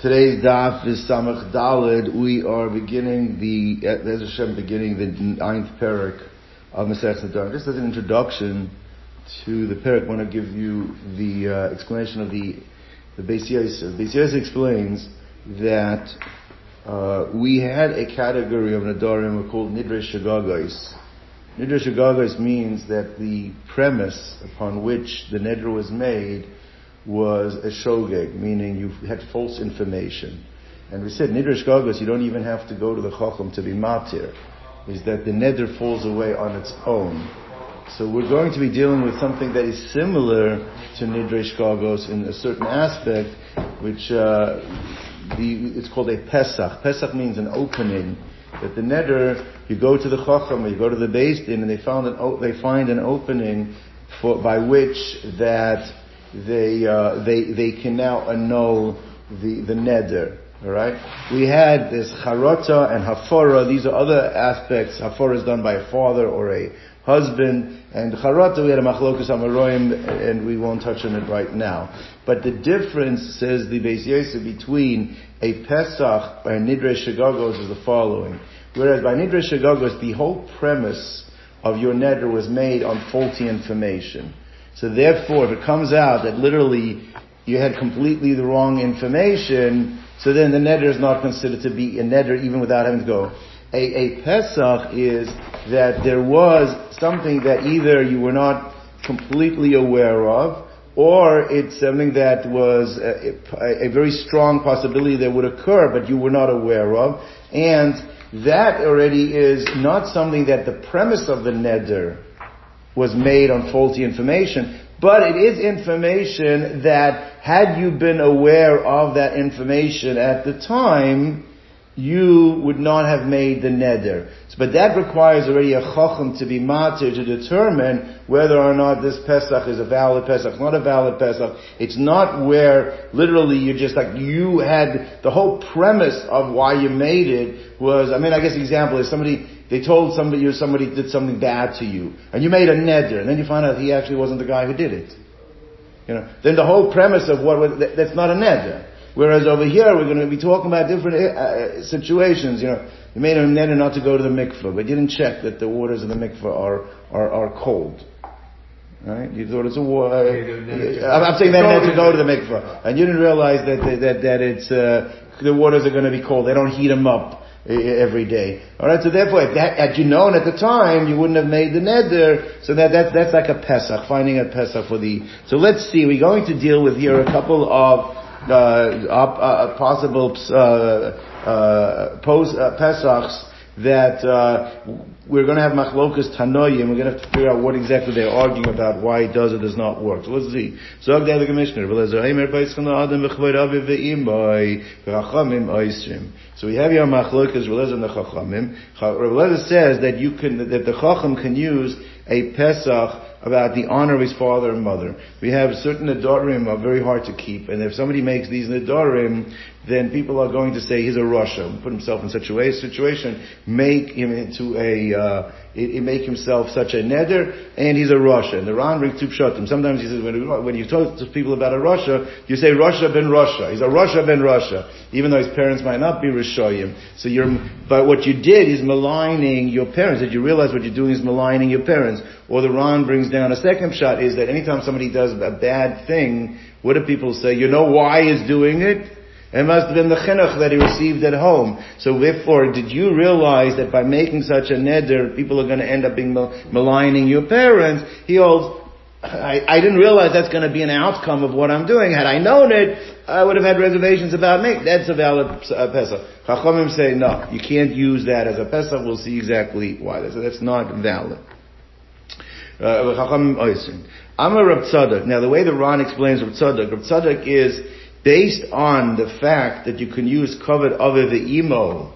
Today's daf is Samach Dalid. We are beginning the, there's Hashem beginning the ninth parak of Masech Nedarim. Just as an introduction to the parak, I want to give you the uh, explanation of the, the Beis Yosef. Beis explains that uh, we had a category of Nedarim called Nidre Shagagais. Nidre Shagagais means that the premise upon which the Nidra was made was a shogeg, meaning you had false information. And we said, Nidrish Gagos, you don't even have to go to the Chacham to be matir, is that the neder falls away on its own. So we're going to be dealing with something that is similar to Nidrish Gagos in a certain aspect, which uh, the, it's called a Pesach. Pesach means an opening. That the neder, you go to the Chacham, or you go to the Beis Din, and they, found an, they find an opening for, by which that they, uh, they, they can now annul the, the neder. Alright? We had this charota and hafora. These are other aspects. Hafora is done by a father or a husband. And charota, we had a machlokus amaroim, and we won't touch on it right now. But the difference, says the Beis Yosef, between a Pesach by Nidre Shagagos is the following. Whereas by Nidre Shagagos, the whole premise of your neder was made on faulty information. So therefore, if it comes out that literally you had completely the wrong information, so then the neder is not considered to be a neder even without having to go. A, a Pesach is that there was something that either you were not completely aware of, or it's something that was a, a, very strong possibility that would occur, but you were not aware of, and that already is not something that the premise of the neder was made on faulty information, but it is information that had you been aware of that information at the time, you would not have made the neder. But that requires already a chacham to be matir to determine whether or not this Pesach is a valid Pesach, not a valid Pesach. It's not where literally you just like, you had, the whole premise of why you made it was, I mean, I guess the example is somebody, they told somebody you somebody did something bad to you, and you made a neder, and then you find out he actually wasn't the guy who did it. You know, then the whole premise of what was, that's not a neder. Whereas over here, we're going to be talking about different uh, uh, situations. You know, you made a neder not to go to the mikveh, but you didn't check that the waters of the mikveh are, are, are cold. Right? You thought it's a war. Uh, I'm saying that net to go to the mikveh, and you didn't realize that that that it's uh, the waters are going to be cold. They don't heat them up every day. Alright, so therefore, if that, had you known at the time, you wouldn't have made the neder, so that, that, that's like a Pesach, finding a Pesach for the, so let's see, we're going to deal with here a couple of, uh, uh, possible, uh, uh, post, uh, Pesachs that uh, we're going to have machlokas tanoim, we're going to have to figure out what exactly they're arguing about, why it does or does not work. So let's see. So the commissioner, so we have your machlokas Relezer and the chachamim. Relezer says that you can that the chacham can use a pesach about the honor of his father and mother. We have certain nedarim are very hard to keep, and if somebody makes these nedarim, then people are going to say he's a Russia. Put himself in such a way, situation, make him into a, uh, it, it make himself such a neder, and he's a Russia. And the Ran brings two. Sometimes he says, when, when you talk to people about a Russia, you say Russia ben Russia. He's a Russia ben Russia, even though his parents might not be Rishoyim. So you're, but what you did is maligning your parents. Did you realize what you're doing is maligning your parents? Or the Ran brings down a second shot is that anytime somebody does a bad thing, what do people say? You know why he's doing it? It must have been the chinuch that he received at home. So therefore, did you realize that by making such a neder, people are going to end up being maligning your parents? He holds, I, I didn't realize that's going to be an outcome of what I'm doing. Had I known it, I would have had reservations about me. That's a valid uh, Pesach. Chachamim say, no, you can't use that as a Pesach. We'll see exactly why. So that's not valid. Uh, Tzadok. Now the way the Ran explains Rab Tzadok is based on the fact that you can use covered over the emo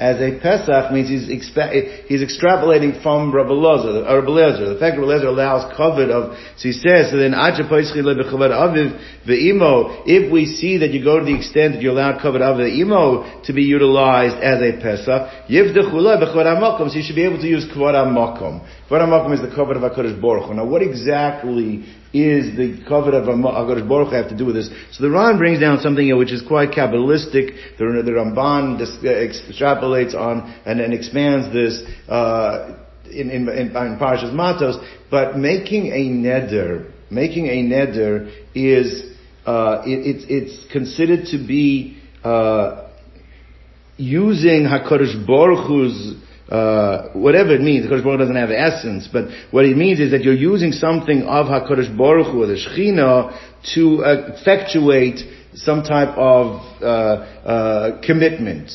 as a Pesach means he's, expa- he's extrapolating from Rabbi Lezer, or Rabbi. The fact Rabbi Lezer allows covered of, so he says, so then aviv ve'imo, if we see that you go to the extent that you allow covered the imo to be utilized as a Pesach, yivdechula b'chavad ha'makom, so you should be able to use kvad ha'makom. Kvad ha'makom is the covered of HaKadosh Baruch Hu. Now what exactly is the covet of HaKadosh Baruch Hu have to do with this? So the Ran brings down something which is quite Kabbalistic. The, the Ramban extrapolates on and, and expands this, uh, in, in, in, in Parashas Matos, but making a neder, making a neder is, uh, it, it's, it's considered to be, uh, using HaKadosh Baruch Hu's uh, whatever it means, HaKadosh Baruch Hu doesn't have essence, but what it means is that you're using something of HaKadosh Baruch Hu, or the Shechina, to effectuate some type of uh, uh, commitment.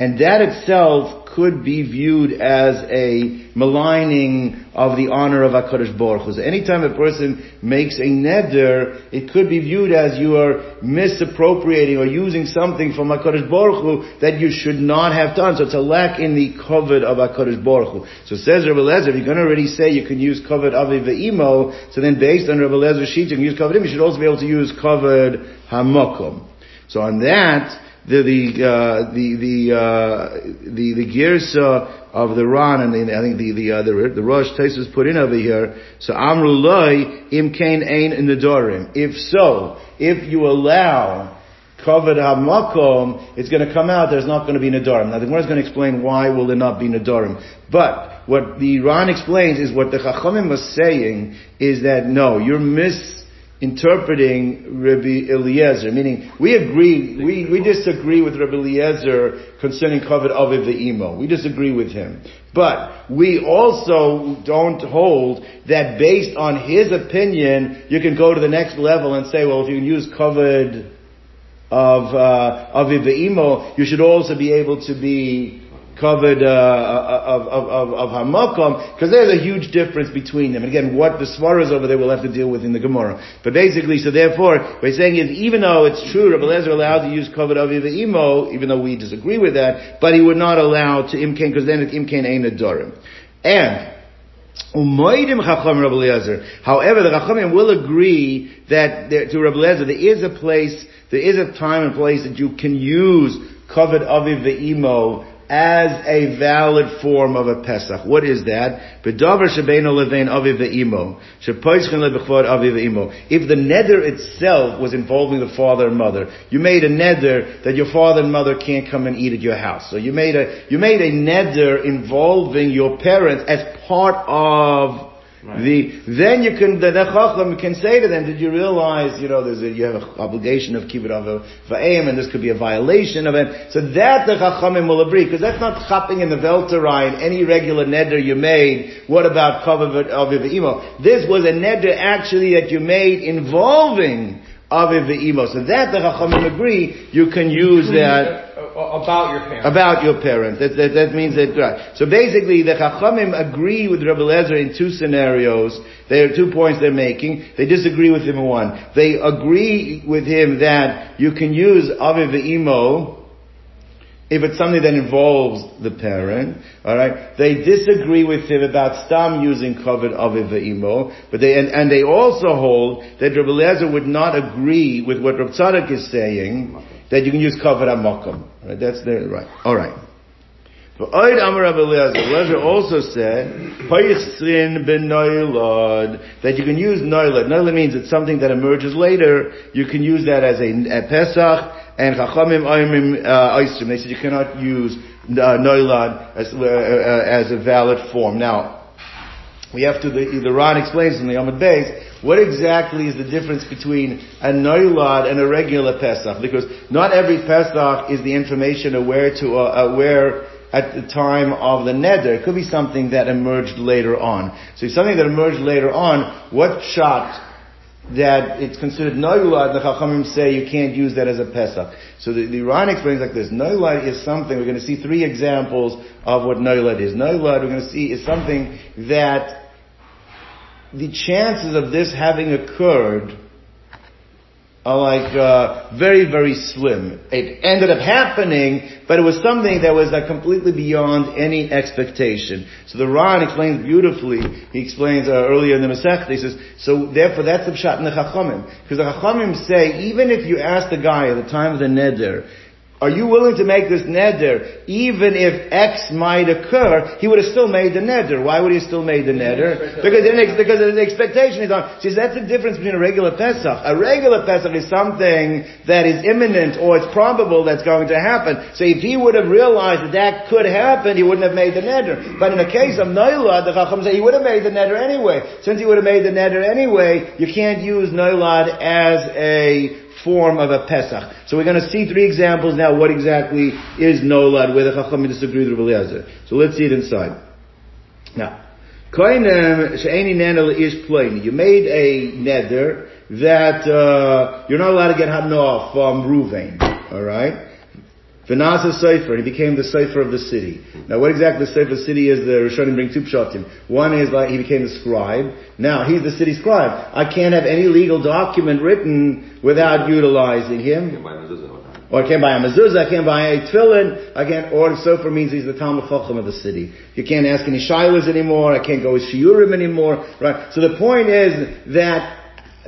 And that itself could be viewed as a maligning of the honor of HaKadosh Baruch Hu. So anytime a person makes a neder, it could be viewed as you are misappropriating or using something from HaKadosh Baruch Hu that you should not have done. So it's a lack in the covet of HaKadosh Baruch Hu. So says Rabbi Lezer, if you're going to already say you can use covet avi ve'imo, so then based on Rabbi Lezer's sheet, you can use covet you should also be able to use covet hamakom. So on that, the the uh, the the uh, the the girsa of the Ran and the, I think the the uh, the, the Rosh Taisus put in over here. So Amru loy im kain ein in the dorim. If so, if you allow covered hamakom, it's going to come out. There's not going to be nedarim. Now the Gemara is going to explain why will there not be nedarim. But what the Ran explains is what the Chachamim was saying is that no, you're mis interpreting Rabbi Eliezer, meaning we agree, we, we disagree with Rabbi Eliezer concerning covet Aviv the Emo. We disagree with him. But we also don't hold that based on his opinion, you can go to the next level and say, well, if you can use covet of, uh, Aviv the Emo, you should also be able to be covered uh, of of of, of Hamakom because there's a huge difference between them. And again, what the svaras over there we'll have to deal with in the Gemara. But basically, so therefore, we're saying is even though it's true, Rabbi Lezer allowed to use covered of imo, even though we disagree with that, but he would not allow to imkain because then it's imkain ain't adorim. And However, the Chachamim will agree that there, to Rabbi Lezer, there is a place, there is a time and place that you can use covered aviv ve'imo as a valid form of a Pesach. What is that? If the neder itself was involving the father and mother, you made a neder that your father and mother can't come and eat at your house. So you made a, you made a neder involving your parents as part of Right. The, then you can, the, the Chacham can say to them, did you realize, you know, there's a, you have an obligation of kibbut of va'im, and this could be a violation of it. So that the Chachamim will agree, because that's not chapping in the Velterai, any regular neder you made. What about Kavav of Imo? This was a neder actually that you made involving Aviv ve'imo. So that the Chachamim agree, you can use that about your parents. About your parents. That, that, that means that, right. So basically, the Chachamim agree with Rabbi Lezer in two scenarios. There are two points they're making. They disagree with him in one. They agree with him that you can use Aviv Imo, if it's something that involves the parent, alright, they disagree with him about Stam using covered Aviv Imo, but they, and, and, they also hold that Rabbi Lezer would not agree with what Rabbi Tzadok is saying, that you can use kavod amakom. Right? That's there, right. Alright. But Oid Amar Eliezer, also said, Paichsin ben that you can use Noilad. Noilad means it's something that emerges later. You can use that as a, a Pesach, and Chachamim Oimim uh, They said you cannot use uh, Noilad as, uh, uh, as a valid form. Now, we have to, the, the Ran explains in the Yomad Beis, what exactly is the difference between a Noilad and a regular Pesach? Because not every Pesach is the information aware to, uh, aware at the time of the neder. It could be something that emerged later on. So if something that emerged later on, what shot that it's considered noilad, the Chachamim say you can't use that as a Pesach. So the, the Ran explains like this. Noilad is something, we're going to see three examples of what noilad is. Noilad, we're going to see, is something that the chances of this having occurred are like uh, very, very slim. It ended up happening, but it was something that was uh, completely beyond any expectation. So the Ran explains beautifully. He explains uh, earlier in the Masech. He says, so therefore that's the pshat in the Chachamim, because the Chachamim say even if you ask the guy at the time of the neder, are you willing to make this neder even if X might occur? He would have still made the neder. Why would he still made the neder? Because the, because the expectation is on. See, that's the difference between a regular Pesach. A regular Pesach is something that is imminent or it's probable that's going to happen. So if he would have realized that that could happen, he wouldn't have made the neder. But in the case of Noilad, the Chacham say he would have made the neder anyway. Since he would have made the neder anyway, you can't use Noilad as a form of a Pesach. So we're going to see three examples now what exactly is Nolad, where the Chachamim disagree with Rabbi. So let's see it inside. Now, Koinem she'eni nenel is plain. You made a neder that uh, you're not allowed to get hanoah from Ruvain. All right. Vinasa Sefer, he became the Sefer of the city. Now what exactly the Sefer of the city is, the Rishonim bring two pshatim. One is like he became the scribe. Now he's the city scribe. I can't have any legal document written without utilizing him. Or I can't buy a mezuzah, I can't buy a tefillin, I can't, or Sefer means he's the Talmud Chacham of the city. You can't ask any shilas anymore, I can't go with shiurim anymore, right? So the point is that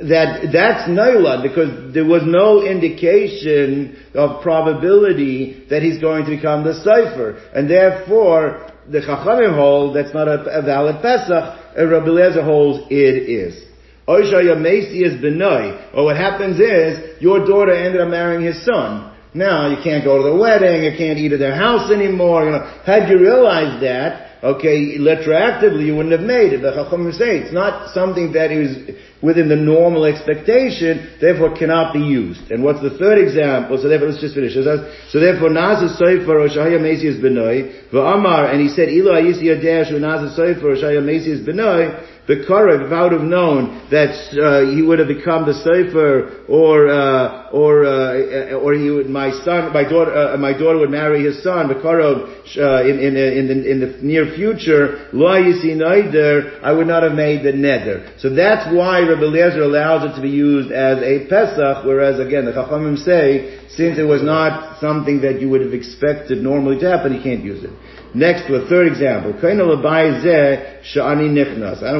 that that's Nailad because there was no indication of probability that he's going to become the cipher. And therefore, the Chachamim hold that's not a, a valid Pesach, and Rabbi Eliezer holds it is. Oishaya Macy is Benoy. Or what happens is, your daughter ended up marrying his son. Now, you can't go to the wedding, you can't eat at their house anymore, you know. Had you realized that, okay, retroactively you wouldn't have made it. The Chacham say it's not something that is within the normal expectation, therefore cannot be used. And what's the third example? So therefore, let's just finish. So therefore, Naz Sofer Oshaya Mesias Benoi, V'Amar, and he said, Ilo Ayisi Yadesh Naz Sofer Oshaya Mesias Benoi, the Karev, if I would have known that uh, he would have become the Sefer, or uh, or uh, or he would, my son, my daughter, uh, my daughter would marry his son, the Karev, uh, in in in the, in the near future, Lo I would not have made the neder. So that's why Rabbi Eliezer allows it to be used as a Pesach, whereas again the Chachamim say since it was not something that you would have expected normally to happen, you can't use it. Next to a third example, I don't know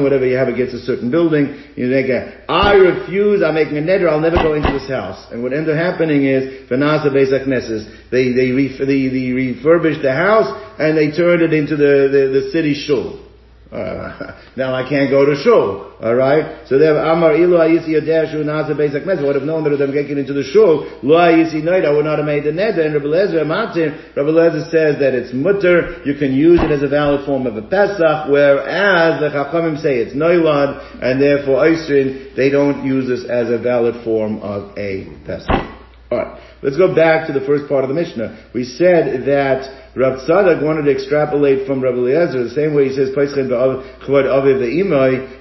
whatever you have against a certain building. You make a, I refuse. I'm making a neder. I'll never go into this house. And what ends up happening is v'nasa beis They they, they they refurbish the house and they turn it into the the, the city shul. Uh, now I can't go to shul. All right. So they have Amar Ilu Ayisi Yadeshu Nasa Beis Mes. I would have known that them getting into the shul. Lo Ayisi Noid. I would not have made the neder. And Rabbi Lezer Matin. Rabbi Lezer says that it's mutter. You can use it as a valid form of a Pesach. Whereas the Chachamim say it's Noilad, and therefore Oisrin they don't use this as a valid form of a Pesach. All right. Let's go back to the first part of the Mishnah. We said that Rav Tzadok wanted to extrapolate from Rav Eliezer the same way he says.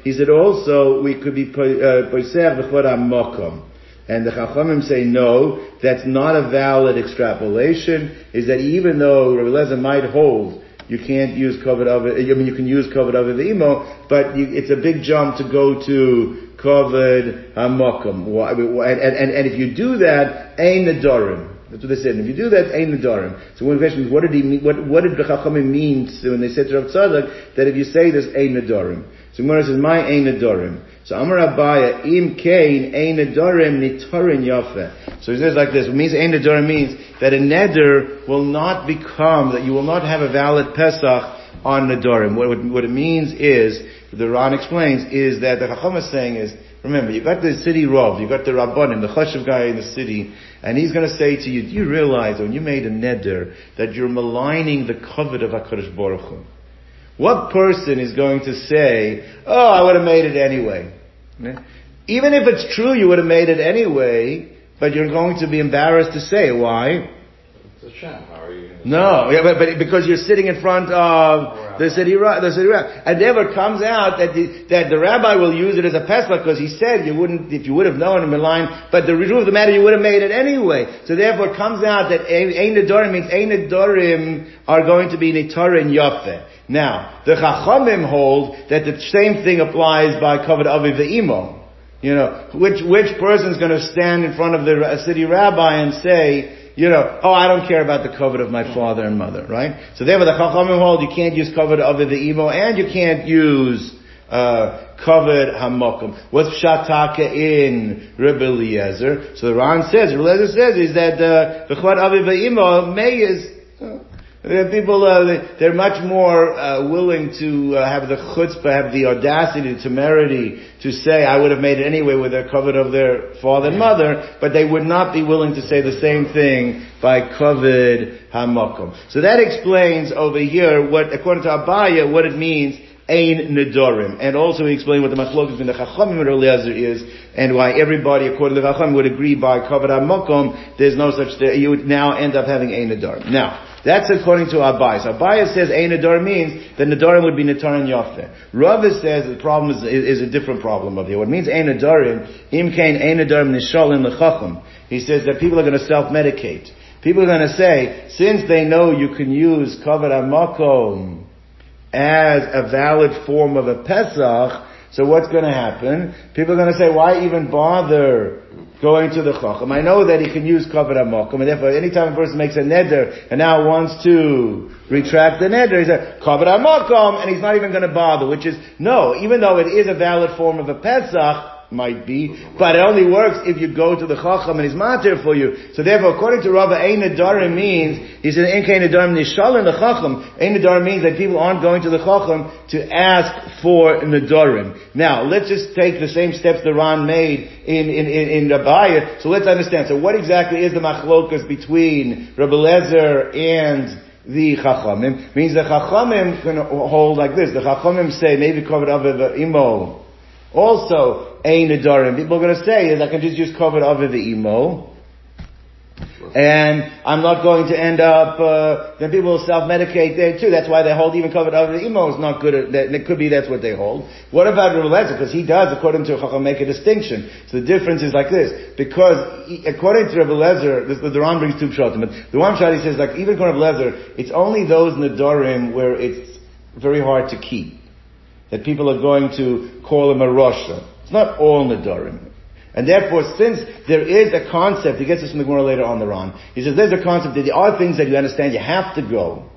He said also we could be Paisech uh, b'chvod ha'makom. And the Chachamim say no, that's not a valid extrapolation. Is that even though Rav Eliezer might hold you can't use covered of I mean, you can use covered of the imo, but you, it's a big jump to go to covered hamakom. And, and, and if you do that, ein nedarim. That's what they said. And if you do that, ain't nedarim. So one question is, what did he mean, what, what did the mean when they said to Rav Tzadok that if you say this, ain't nedarim? So Gemara says, my ain't nedarim. So Amar Abaya, im kain ain't nedarim nitarin yafe. So he says like this, what means ain't nedarim means that a neder will not become, that you will not have a valid Pesach on nedarim. What, what it means is, the Ran explains, is that the Chacham is saying is, remember, you got the city Rav, you got the Rabbanim, the Chashav guy in the city, and he's going to say to you, do you realize when you made a neder that you're maligning the covet of HaKadosh Baruch Hu? What person is going to say, oh, I would have made it anyway? Even if it's true you would have made it anyway, but you're going to be embarrassed to say, why? It's a sham. How are you no, yeah, but, but because you're sitting in front of the city, the city rabbi, and never comes out that the, that the rabbi will use it as a pesach because he said you wouldn't, if you would have known him in line, but the truth of the matter, you would have made it anyway. So therefore, it comes out that ein nedorim means ein nedorim are going to be nitar and. Now, the chachamim hold that the same thing applies by covered aviv the You know, which which person is going to stand in front of the city rabbi and say, you know, oh, I don't care about the covet of my father and mother, right? So therefore the Chachamim hold you can't use covet of the emo and you can't use uh, covered hamakom. What's shataka in Rebbe Eliezer? So the Ran says, Rebbe Eliezer says is that uh, the chvad aviv may is. People, uh, they're much more uh, willing to uh, have the chutzpah, have the audacity, the temerity to say, I would have made it anyway with their covet of their father and mother, but they would not be willing to say the same thing by covet hamakom. So that explains over here what, according to Abaya, what it means Ein Nedorim. And also we explain what the machlokas in the Chachamim and Eliezer is, and why everybody, according to the Chachamim, would agree by Kavod HaMokom, there's no such thing, you would now end up having Ein Nedorim. Now, that's according to Abai. So Abai says Ein Nedorim means that Nedorim would be Netar and Yafeh. Rava says the problem is, is, is, a different problem of here. What means Ein Nedorim, Im Kain Ein Nedorim Nishalim Lechacham. He says that people are going to self-medicate. People are going to say, since they know you can use Kavod HaMokom, as a valid form of a Pesach, so what's going to happen? People are going to say, why even bother going to the Chacham? I know that he can use Kavod HaMokum, and therefore anytime a person makes a neder and now wants to retract the neder, he says, Kavod HaMokum, and he's not even going to bother, which is, no, even though it is a valid form of a Pesach, might be, but it only works if you go to the Chacham and he's matir for you. So therefore, according to Rava, Ein Nadarim means, he said, Ein Kain Nadarim Nishal the Chacham. Ein Nadarim means that people aren't going to the Chacham to ask for Nadarim. Now, let's just take the same steps the Ran made in, in, in, in Rabbiah. So let's understand. So what exactly is the machlokas between Rabbi Lezer and the Chachamim? Means the Chachamim can hold like this. The Chachamim say, maybe covered up with imo. Also, Ein Adarim. People are going to say is I can just use covered over the emo. And I'm not going to end up, uh, then people will self-medicate there too. That's why they hold even covered over the emo is not good. At, that, it could be that's what they hold. What about Rebbe Because he does, according to Chacham, make a distinction. So the difference is like this. Because, he, according to Rebbe Lezer, the, Ram brings two pshatim, but the one shot he says like, even according to Rebbe Lezer, it's only those Nadarim where it's very hard to keep. That people are going to call him a Russia. It's not all Nadarim. And therefore, since there is a concept, he gets this from the Gemara later on the Ran, he says there's a concept that there are things that you understand you have to go.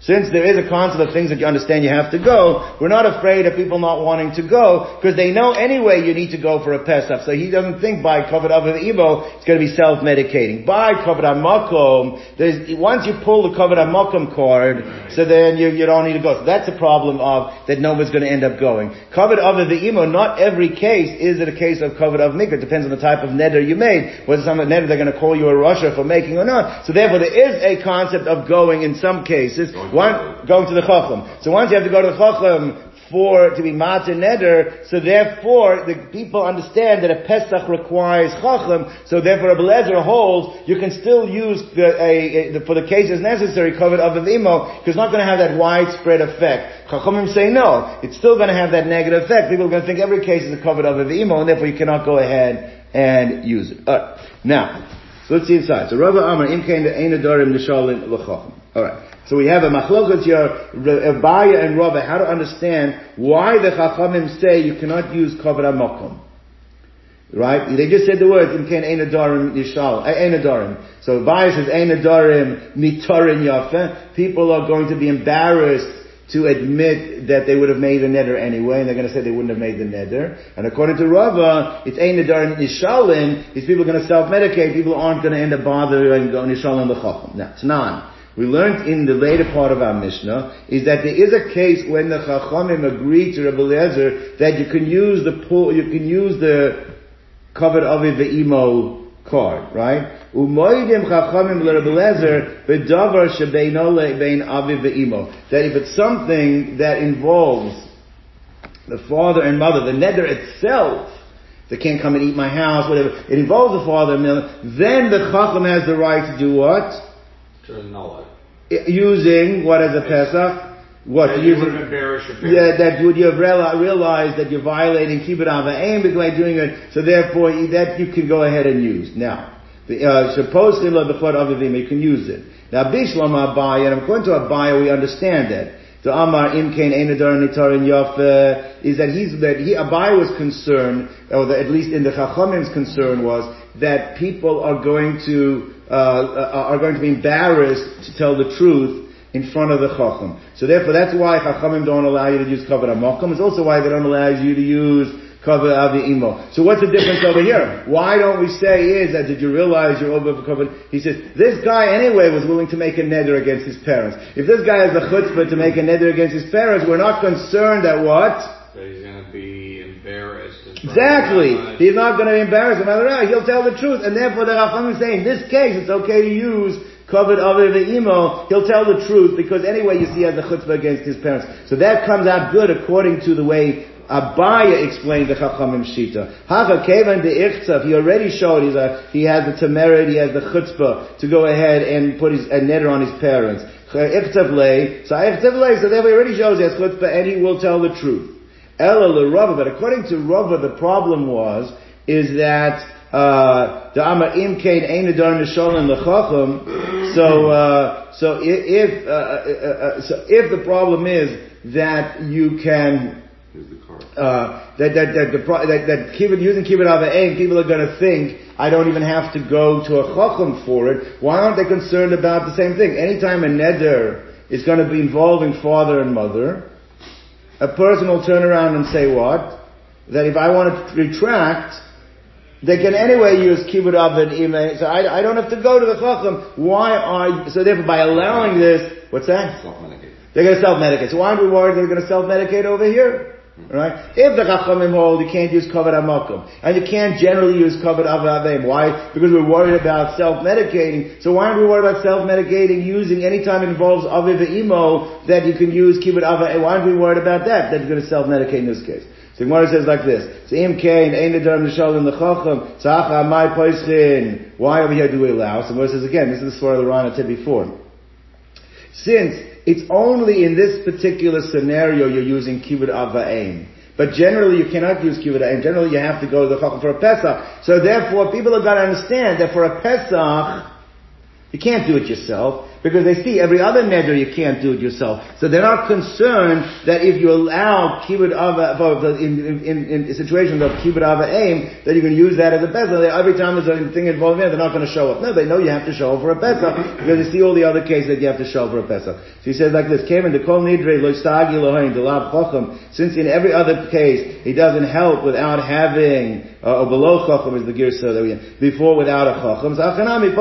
Since there is a concept of things that you understand you have to go, we're not afraid of people not wanting to go, because they know anyway you need to go for a Pesach. So he doesn't think by Kavod Avav Ibo, it's going to be self-medicating. By Amakom, there's, once you pull the Kavod Amakom card, so then you, you don't need to go. So that's a problem of, that no one's going to end up going. Kavod Avav Imo, not every case is it a case of Kavod Av Mikra. It depends on the type of neder you made. Whether some neder they're going to call you a Russia for making or not. So therefore there is a concept of going in some cases. Going to the Chacham. So once you have to go to the Chacham for, to be Matzah Neder, so therefore the people understand that a Pesach requires Chacham, so therefore Rabbi Lezer holds you can still use the, a, a, the, for the cases necessary covered of the Imo, because it's not going to have that widespread effect. Chachamim say no, it's still going to have that negative effect. People are going to think every case is covered of the Imo, and therefore you cannot go ahead and use it. Alright. Now, so let's see inside. So Rabbi Amar, Im Kain Einadorim Nishalim L'chacham. Alright. So we have a machlokas here, Abaya uh, and Rabbi, how to understand why the Chachamim say you cannot use Kavod HaMokom. Right? They just said the words, Imken Einadarim Yishal, Einadarim. So Abaya says Einadarim Nitarin Yafe. People are going to be embarrassed to admit that they would have made the neder anyway, and they're going to say they wouldn't have made the neder. And according to Rava, it's ein neder nishalim. These people are going to self-medicate. People aren't going to end up bothering going nishalim the chacham. Now, it's we learned in the later part of our Mishnah is that there is a case when the Chachamim agreed to Rabbi Eliezer that you can use the pull, you can use the covered aviv ve'imo card, right? Umoidim Chachamim l'Rabbi Eliezer b'davar shebeino le'bein aviv ve'imo. That if it's something that involves the father and mother, the neder itself, they can't come and eat my house, whatever. It involves the father and mother. Then the Chacham has the right to do what? Using what as a Pesach? What that using? Yeah, that would you have realized that you're violating kibbut avayim by doing it. So therefore, that you can go ahead and use now. Uh, supposedly, you can use it. Now, Bishlam Abaya, and according to Abaya, we understand that. The Amar Imkain Einadar Nitarin Yafe is that he's that he Abai was concerned, or the, at least in the Chachamim's concern was that people are going to uh, uh, are going to be embarrassed to tell the truth in front of the Chacham. So therefore, that's why Chachamim don't allow you to use Kavod HaMakom. It's also why they don't allow you to use Kavod Avi'imo. So what's the difference over here? Why don't we say is that did you realize you're over covered? He says, this guy anyway was willing to make a neder against his parents. If this guy has the chutzpah to make a neder against his parents, we're not concerned that what? That he's going to be. Exactly. He's not going to embarrass him. He'll tell the truth. And therefore the Racham is saying, in this case, it's okay to use covered over the emo, he'll tell the truth because anyway you see he has a chutzpah against his parents. So that comes out good according to the way Abaya explained the Chachamim Shita. Haka Kevan de Ichtzav, he already showed he's a, he has the temerity, he has the chutzpah to go ahead and put his, a netter on his parents. Ichtzav so Ichtzav so therefore he already shows he has chutzpah and he will tell the truth. Ella Rava, but according to Rava, the problem was, is that, uh, the Amar Im Kain Ein Adar Nisholim Lechacham, so, uh, so if, uh, uh, uh, so if the problem is that you can, uh, that that that the that that kibbut using kibbut people are going to think I don't even have to go to a chacham for it. Why aren't they concerned about the same thing? Anytime a neder is going to be involving father and mother, a person will turn around and say what? That if I want to retract, they can anyway use kibbut and ime, so I, I don't have to go to the chacham. Why are so therefore by allowing this, what's that? Self-medicate. They're going to self-medicate. So why aren't we worried they're going to self-medicate over here? Mm-hmm. Right? If the Chachamim hold, you can't use Kavod HaMakom. And you can't generally use Kavod Avavim. Why? Because we're worried about self-medicating. So why aren't we worried about self-medicating using any time it involves Aviv Imo that you can use Kibbut Avavim? Why aren't we worried about that? That you're going to self-medicate in this case. So Gemara says like this: im kain ein nedar mishal in the chacham tzacha my poischin. Why over here do we allow? So Gemara says again. This is the story of the Ran said before. Since it's only in this particular scenario you're using kibbut ava'im. But generally you cannot use kibbut ava'im. Generally you have to go to the chacham for a Pesach. So therefore people have got to understand that for a Pesach, you can't do it yourself because they see every other neder you can't do it yourself. So they're not concerned that if you allow kibbut ava in, in, in, situations of kibbut ava aim that you can use that as a bezah. Every time there's a thing involved in it, they're not going to show up. No, they know you have to show up for a pesach because they see all the other cases that you have to show up for a pesach. So he says like this: Came the kol nidre lo stagi lohain delav chacham. Since in every other case he doesn't help without having uh, or below chacham is the girsa that we before without a chacham. So achanami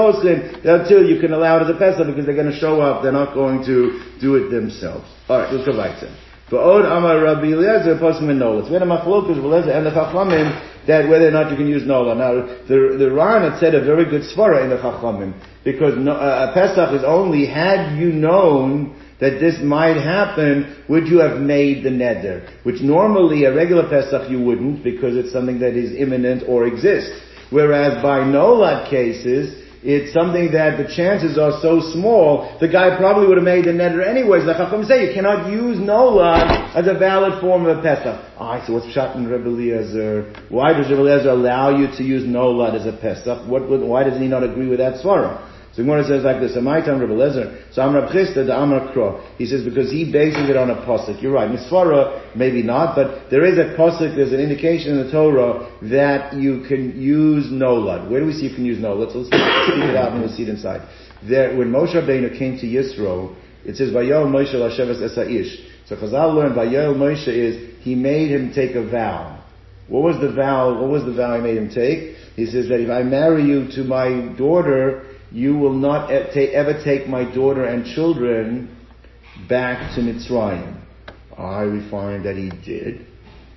that too you can allow it as a pesach because they're going to show up. They're not going to do it themselves. All right, let's go back to. Ba'od Amar Rabbi Eliezer Poskim and Nola. It's when a machlokas Eliezer and the Chachamim that whether or not you can use Nola. Now the the Ran had said a very good svara in the Chachamim because no, uh, Pesach is only had you known that this might happen, would you have made the neder? Which normally a regular Pesach you wouldn't because it's something that is imminent or exists. Whereas by Nolad cases, it's something that the chances are so small, the guy probably would have made the neder anyways. Like Chacham say, you cannot use Nolad as a valid form of Pesach. Ah, so what's Pshat in Rebbe Eliezer? Why does Rebbe Eliezer allow you to use Nolad as a Pesach? What, why doesn't he not agree with that svara? So Gemara says like this, time Rebbe Lezer, so Amr Chisda, the Amr Kro. He says because he bases it on a posik. You're right. Misfara, maybe not, but there is a posik, there's an indication in the Torah that you can use Nolad. Where do we see you can use Nolad? So let's speak it out and we'll see it inside. There, when Moshe Rabbeinu came to Yisro, it says, Vayel Moshe Lasheves Esaish. So Chazal learned Vayel Moshe is, he made him take a vow. What was the vow, what was the vow he made him take? He says that if I marry you to my daughter, you will not ever take my daughter and children back to Mitzrayim. I we find that he did.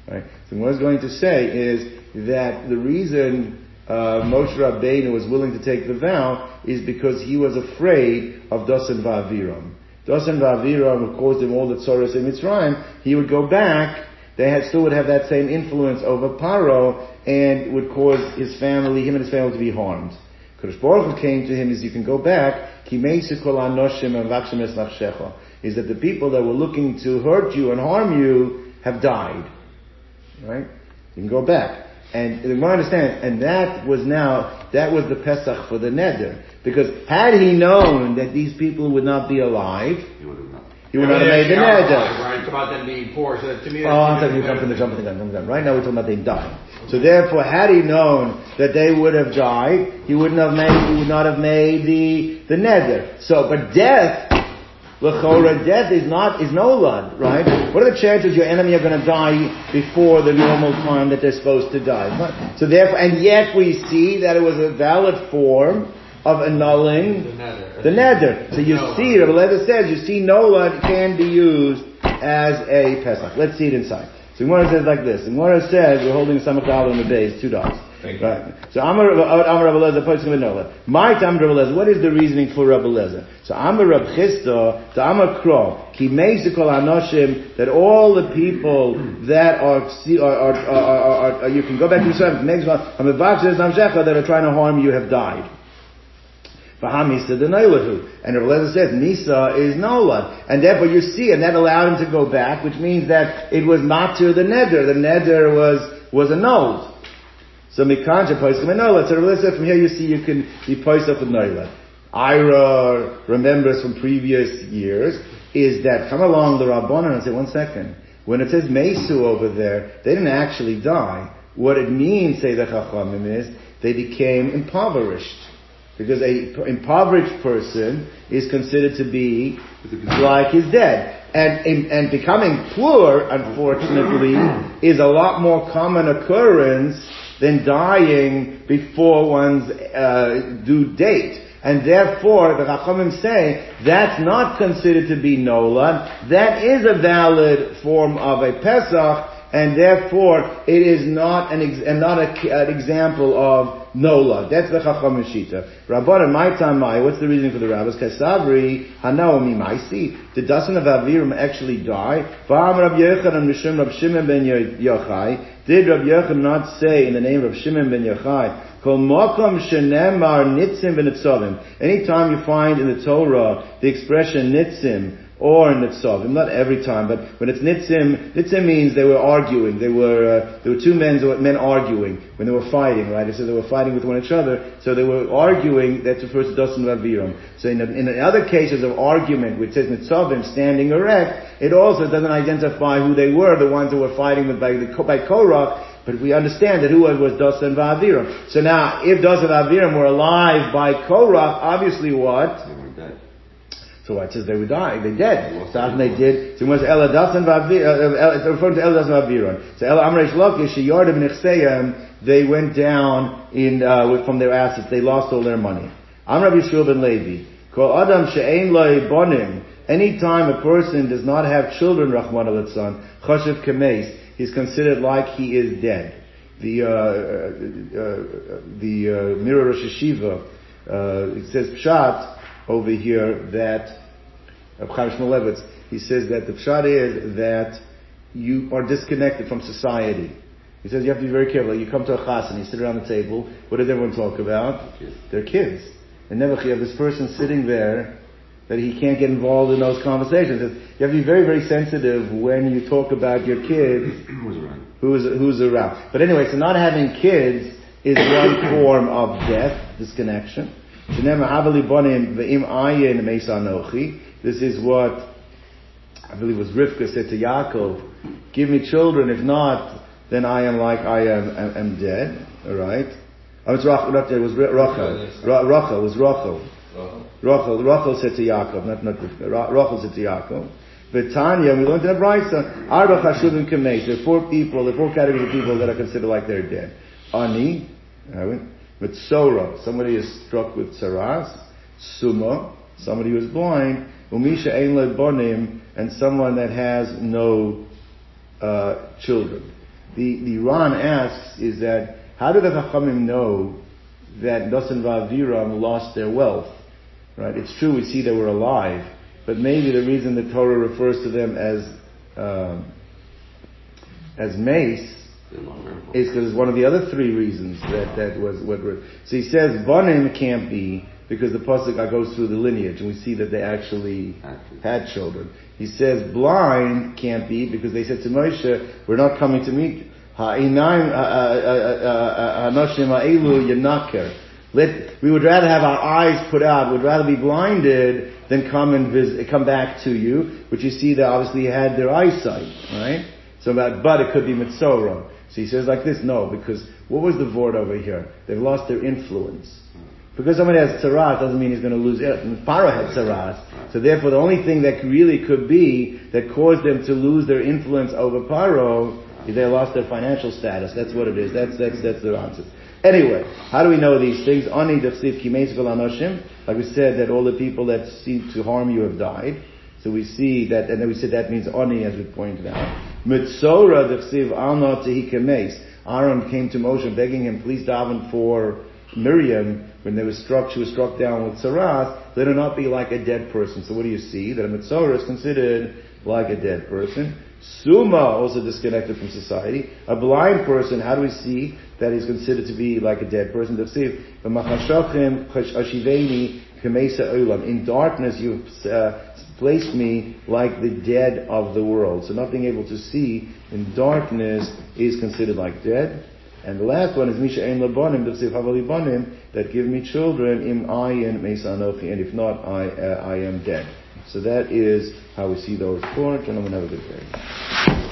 Right? So what I was going to say is that the reason uh, Moshe Rabbeinu was willing to take the vow is because he was afraid of Dosan Va'aviram. Dosan Va'aviram caused him all the tzoros in Mitzrayim. He would go back, they had, still would have that same influence over Paro, and would cause his family, him and his family to be harmed. Kadosh Baruch Hu came to him as you can go back, is that the people that were looking to hurt you and harm you have died. Right? You can go back. And the Gemara understands, and that was now, that was the Pesach for the Neder. Because had he known that these people would not be alive, he would have known. He would not have made the neder. Right, it's about them being poor. So to me, oh, I'm sorry, you're jumping the jumping the gun, jumping the gun. Right now we're talking about they dying. So therefore, had he known that they would have died, he wouldn't have made, he would not have made the the neder. So, but death L'chora, death is not, is no lud, right? What are the chances your enemy are going to die before the normal time that they're supposed to die? So therefore, and yet we see that it was a valid form of annulling The nether. the neder. So you No. see, Rabbi Lezer says, you see Nola can be used as a Pesach. Let's see it inside. So Gemara says like this. Gemara says, we're holding some dollar in the base, two you. Right. So Amar Amar Rabbi Lezer, Pesach with My time Rabbi Lezer, what is the reasoning for Rabbi Lezer? So Amar Rab Chisda, to Amar Kro, Ki Meizikol Anoshim, that all the people that are, are, are, are, you can go back to Yisrael, that are trying to harm you have died. V'hamisa the noilahu. And Rabbi Lezer says Misa is Nolad. And therefore you see, and that allowed him to go back, which means that it was not to the neder. The neder was, was annulled. So Mikanja Poiskim and Nolad. So Rabbi Lezer said from here you see you can be poised up with Nolad. Ira remembers from previous years is that come along the Rabbanan and say, one second. When it says Mesu over there, they didn't actually die. What it means, say the Chachamim, is they became impoverished. Because a impoverished person is considered to be like he's dead. And, and becoming poor, unfortunately, is a lot more common occurrence than dying before one's uh, due date. And therefore, the Chachamim say, that's not considered to be Nola. That is a valid form of a Pesach, and therefore, it is not an, ex- and not a, an example of Nola. That's the Chacham Shita. Rabbanan, my my, what's the reason for the rabbis? Kasavri, Hanaomi, Maisi. Did Dasan of Aviram actually die? V'am Rab Yochanan Mishum Rab Shimon ben Yochai. Did Rab Yochanan not say in the name of Shimon ben Yochai. Anytime you find in the Torah the expression Nitzim, or nitzavim, not every time, but when it's nitzim, nitzim means they were arguing. They were uh, there were two men men arguing when they were fighting, right? So they were fighting with one another. So they were arguing. That refers to dasan vaviram. So in, in other cases of argument, which says nitzavim standing erect, it also doesn't identify who they were, the ones who were fighting with by the by Korach. But we understand that who was Dasan Vaviram. So now, if Dasan Vaviram were alive by Korach, obviously what? Were. So it says they would die, they dead. After they did, so it's referring to Ela Dasan Vaviram. So Ela Amresh Lakish, Yardim Nechseyam, they went down in, uh, from their assets, they lost all their money. Amr Yishua ben Levi, Kol Adam She'ein Loi Bonim, anytime a person does not have children, Rahman al Chashiv Kameis, he's considered like he is dead. The, uh, uh, uh, the, uh, Mirrer Rosh Hashiva, uh, it says Pshat, over here that of Chaim Shmulevitz, he says that the pshat is that you are disconnected from society. He says you have to be very careful. You come to a chas and you sit around the table. What does everyone talk about? Kids. Their kids. And never you have this person sitting there that he can't get involved in those conversations. You have to be very, very sensitive when you talk about your kids was around. who's who's around. But anyway, so not having kids is one form of death, disconnection. Shenema havali bonim ve'im ayin meis anochi. This is what I believe was Rivka said to Yaakov, "Give me children. If not, then I am like I am am, am dead." All right. Oh, it's Rachel. Not, it was Ra- Rachel. Ra- Rachel was Rachel. Rachel, Rachel said to Yaakov, not, not Rivka. Ra- Rachel said to Yaakov. But Tanya, we learned in the Brisa, Arba Chashuvim Kamesh. There are four people, there are four categories of people that are considered like they're dead. Ani, with Sora, somebody is struck with Saras. Suma, somebody who is blind. Umisha Ein Bonim, and someone that has no uh, children. The, the Ran asks is that, how do the Chachamim know that Dasan Vaviram lost their wealth? Right? It's true we see they were alive, but maybe the reason the Torah refers to them as um, as mace is because one of the other three reasons that that was what. Were, so he says Bonim can't be because the pasuk goes through the lineage, and we see that they actually had children. He says blind can't be because they said to Moshe, "We're not coming to meet you." Ha'inaim ha'anoshim uh, uh, uh, ha'elu yanaker. Let, we would rather have our eyes put out, we'd rather be blinded than come and visit, come back to you, which you see they obviously had their eyesight, right? So that, but it could be mitzora. So he says like this, no, because what was the word over here? They've lost their influence. because somebody has tzarat doesn't mean he's going to lose it. Paro had tzarat. So therefore the only thing that really could be that caused them to lose their influence over Paro is they lost their financial status. That's what it is. That's, that's, that's their answer. Anyway, how do we know these things? Ani dechsiv kimesikol anoshim. Like we said, that all the people that seem to harm you have died. So we see that, and then we said that means oni, as we pointed out. Mitzora dechsiv alna tehikemes. Aaron came to Moshe begging him, please daven for Miriam when they were struck, she was struck down with saras, let her not be like a dead person. So what do you see? That a mitzora is considered like a dead person. Suma, also disconnected from society. A blind person, how do we see that he's considered to be like a dead person? In darkness you've uh, placed me like the dead of the world. So not being able to see in darkness is considered like dead. And the last one is Misha Ein Labonim, that give me children, im ayin meisanochi, and if not, I, uh, I am dead. So that is how we see those four. Gentlemen, have a good day.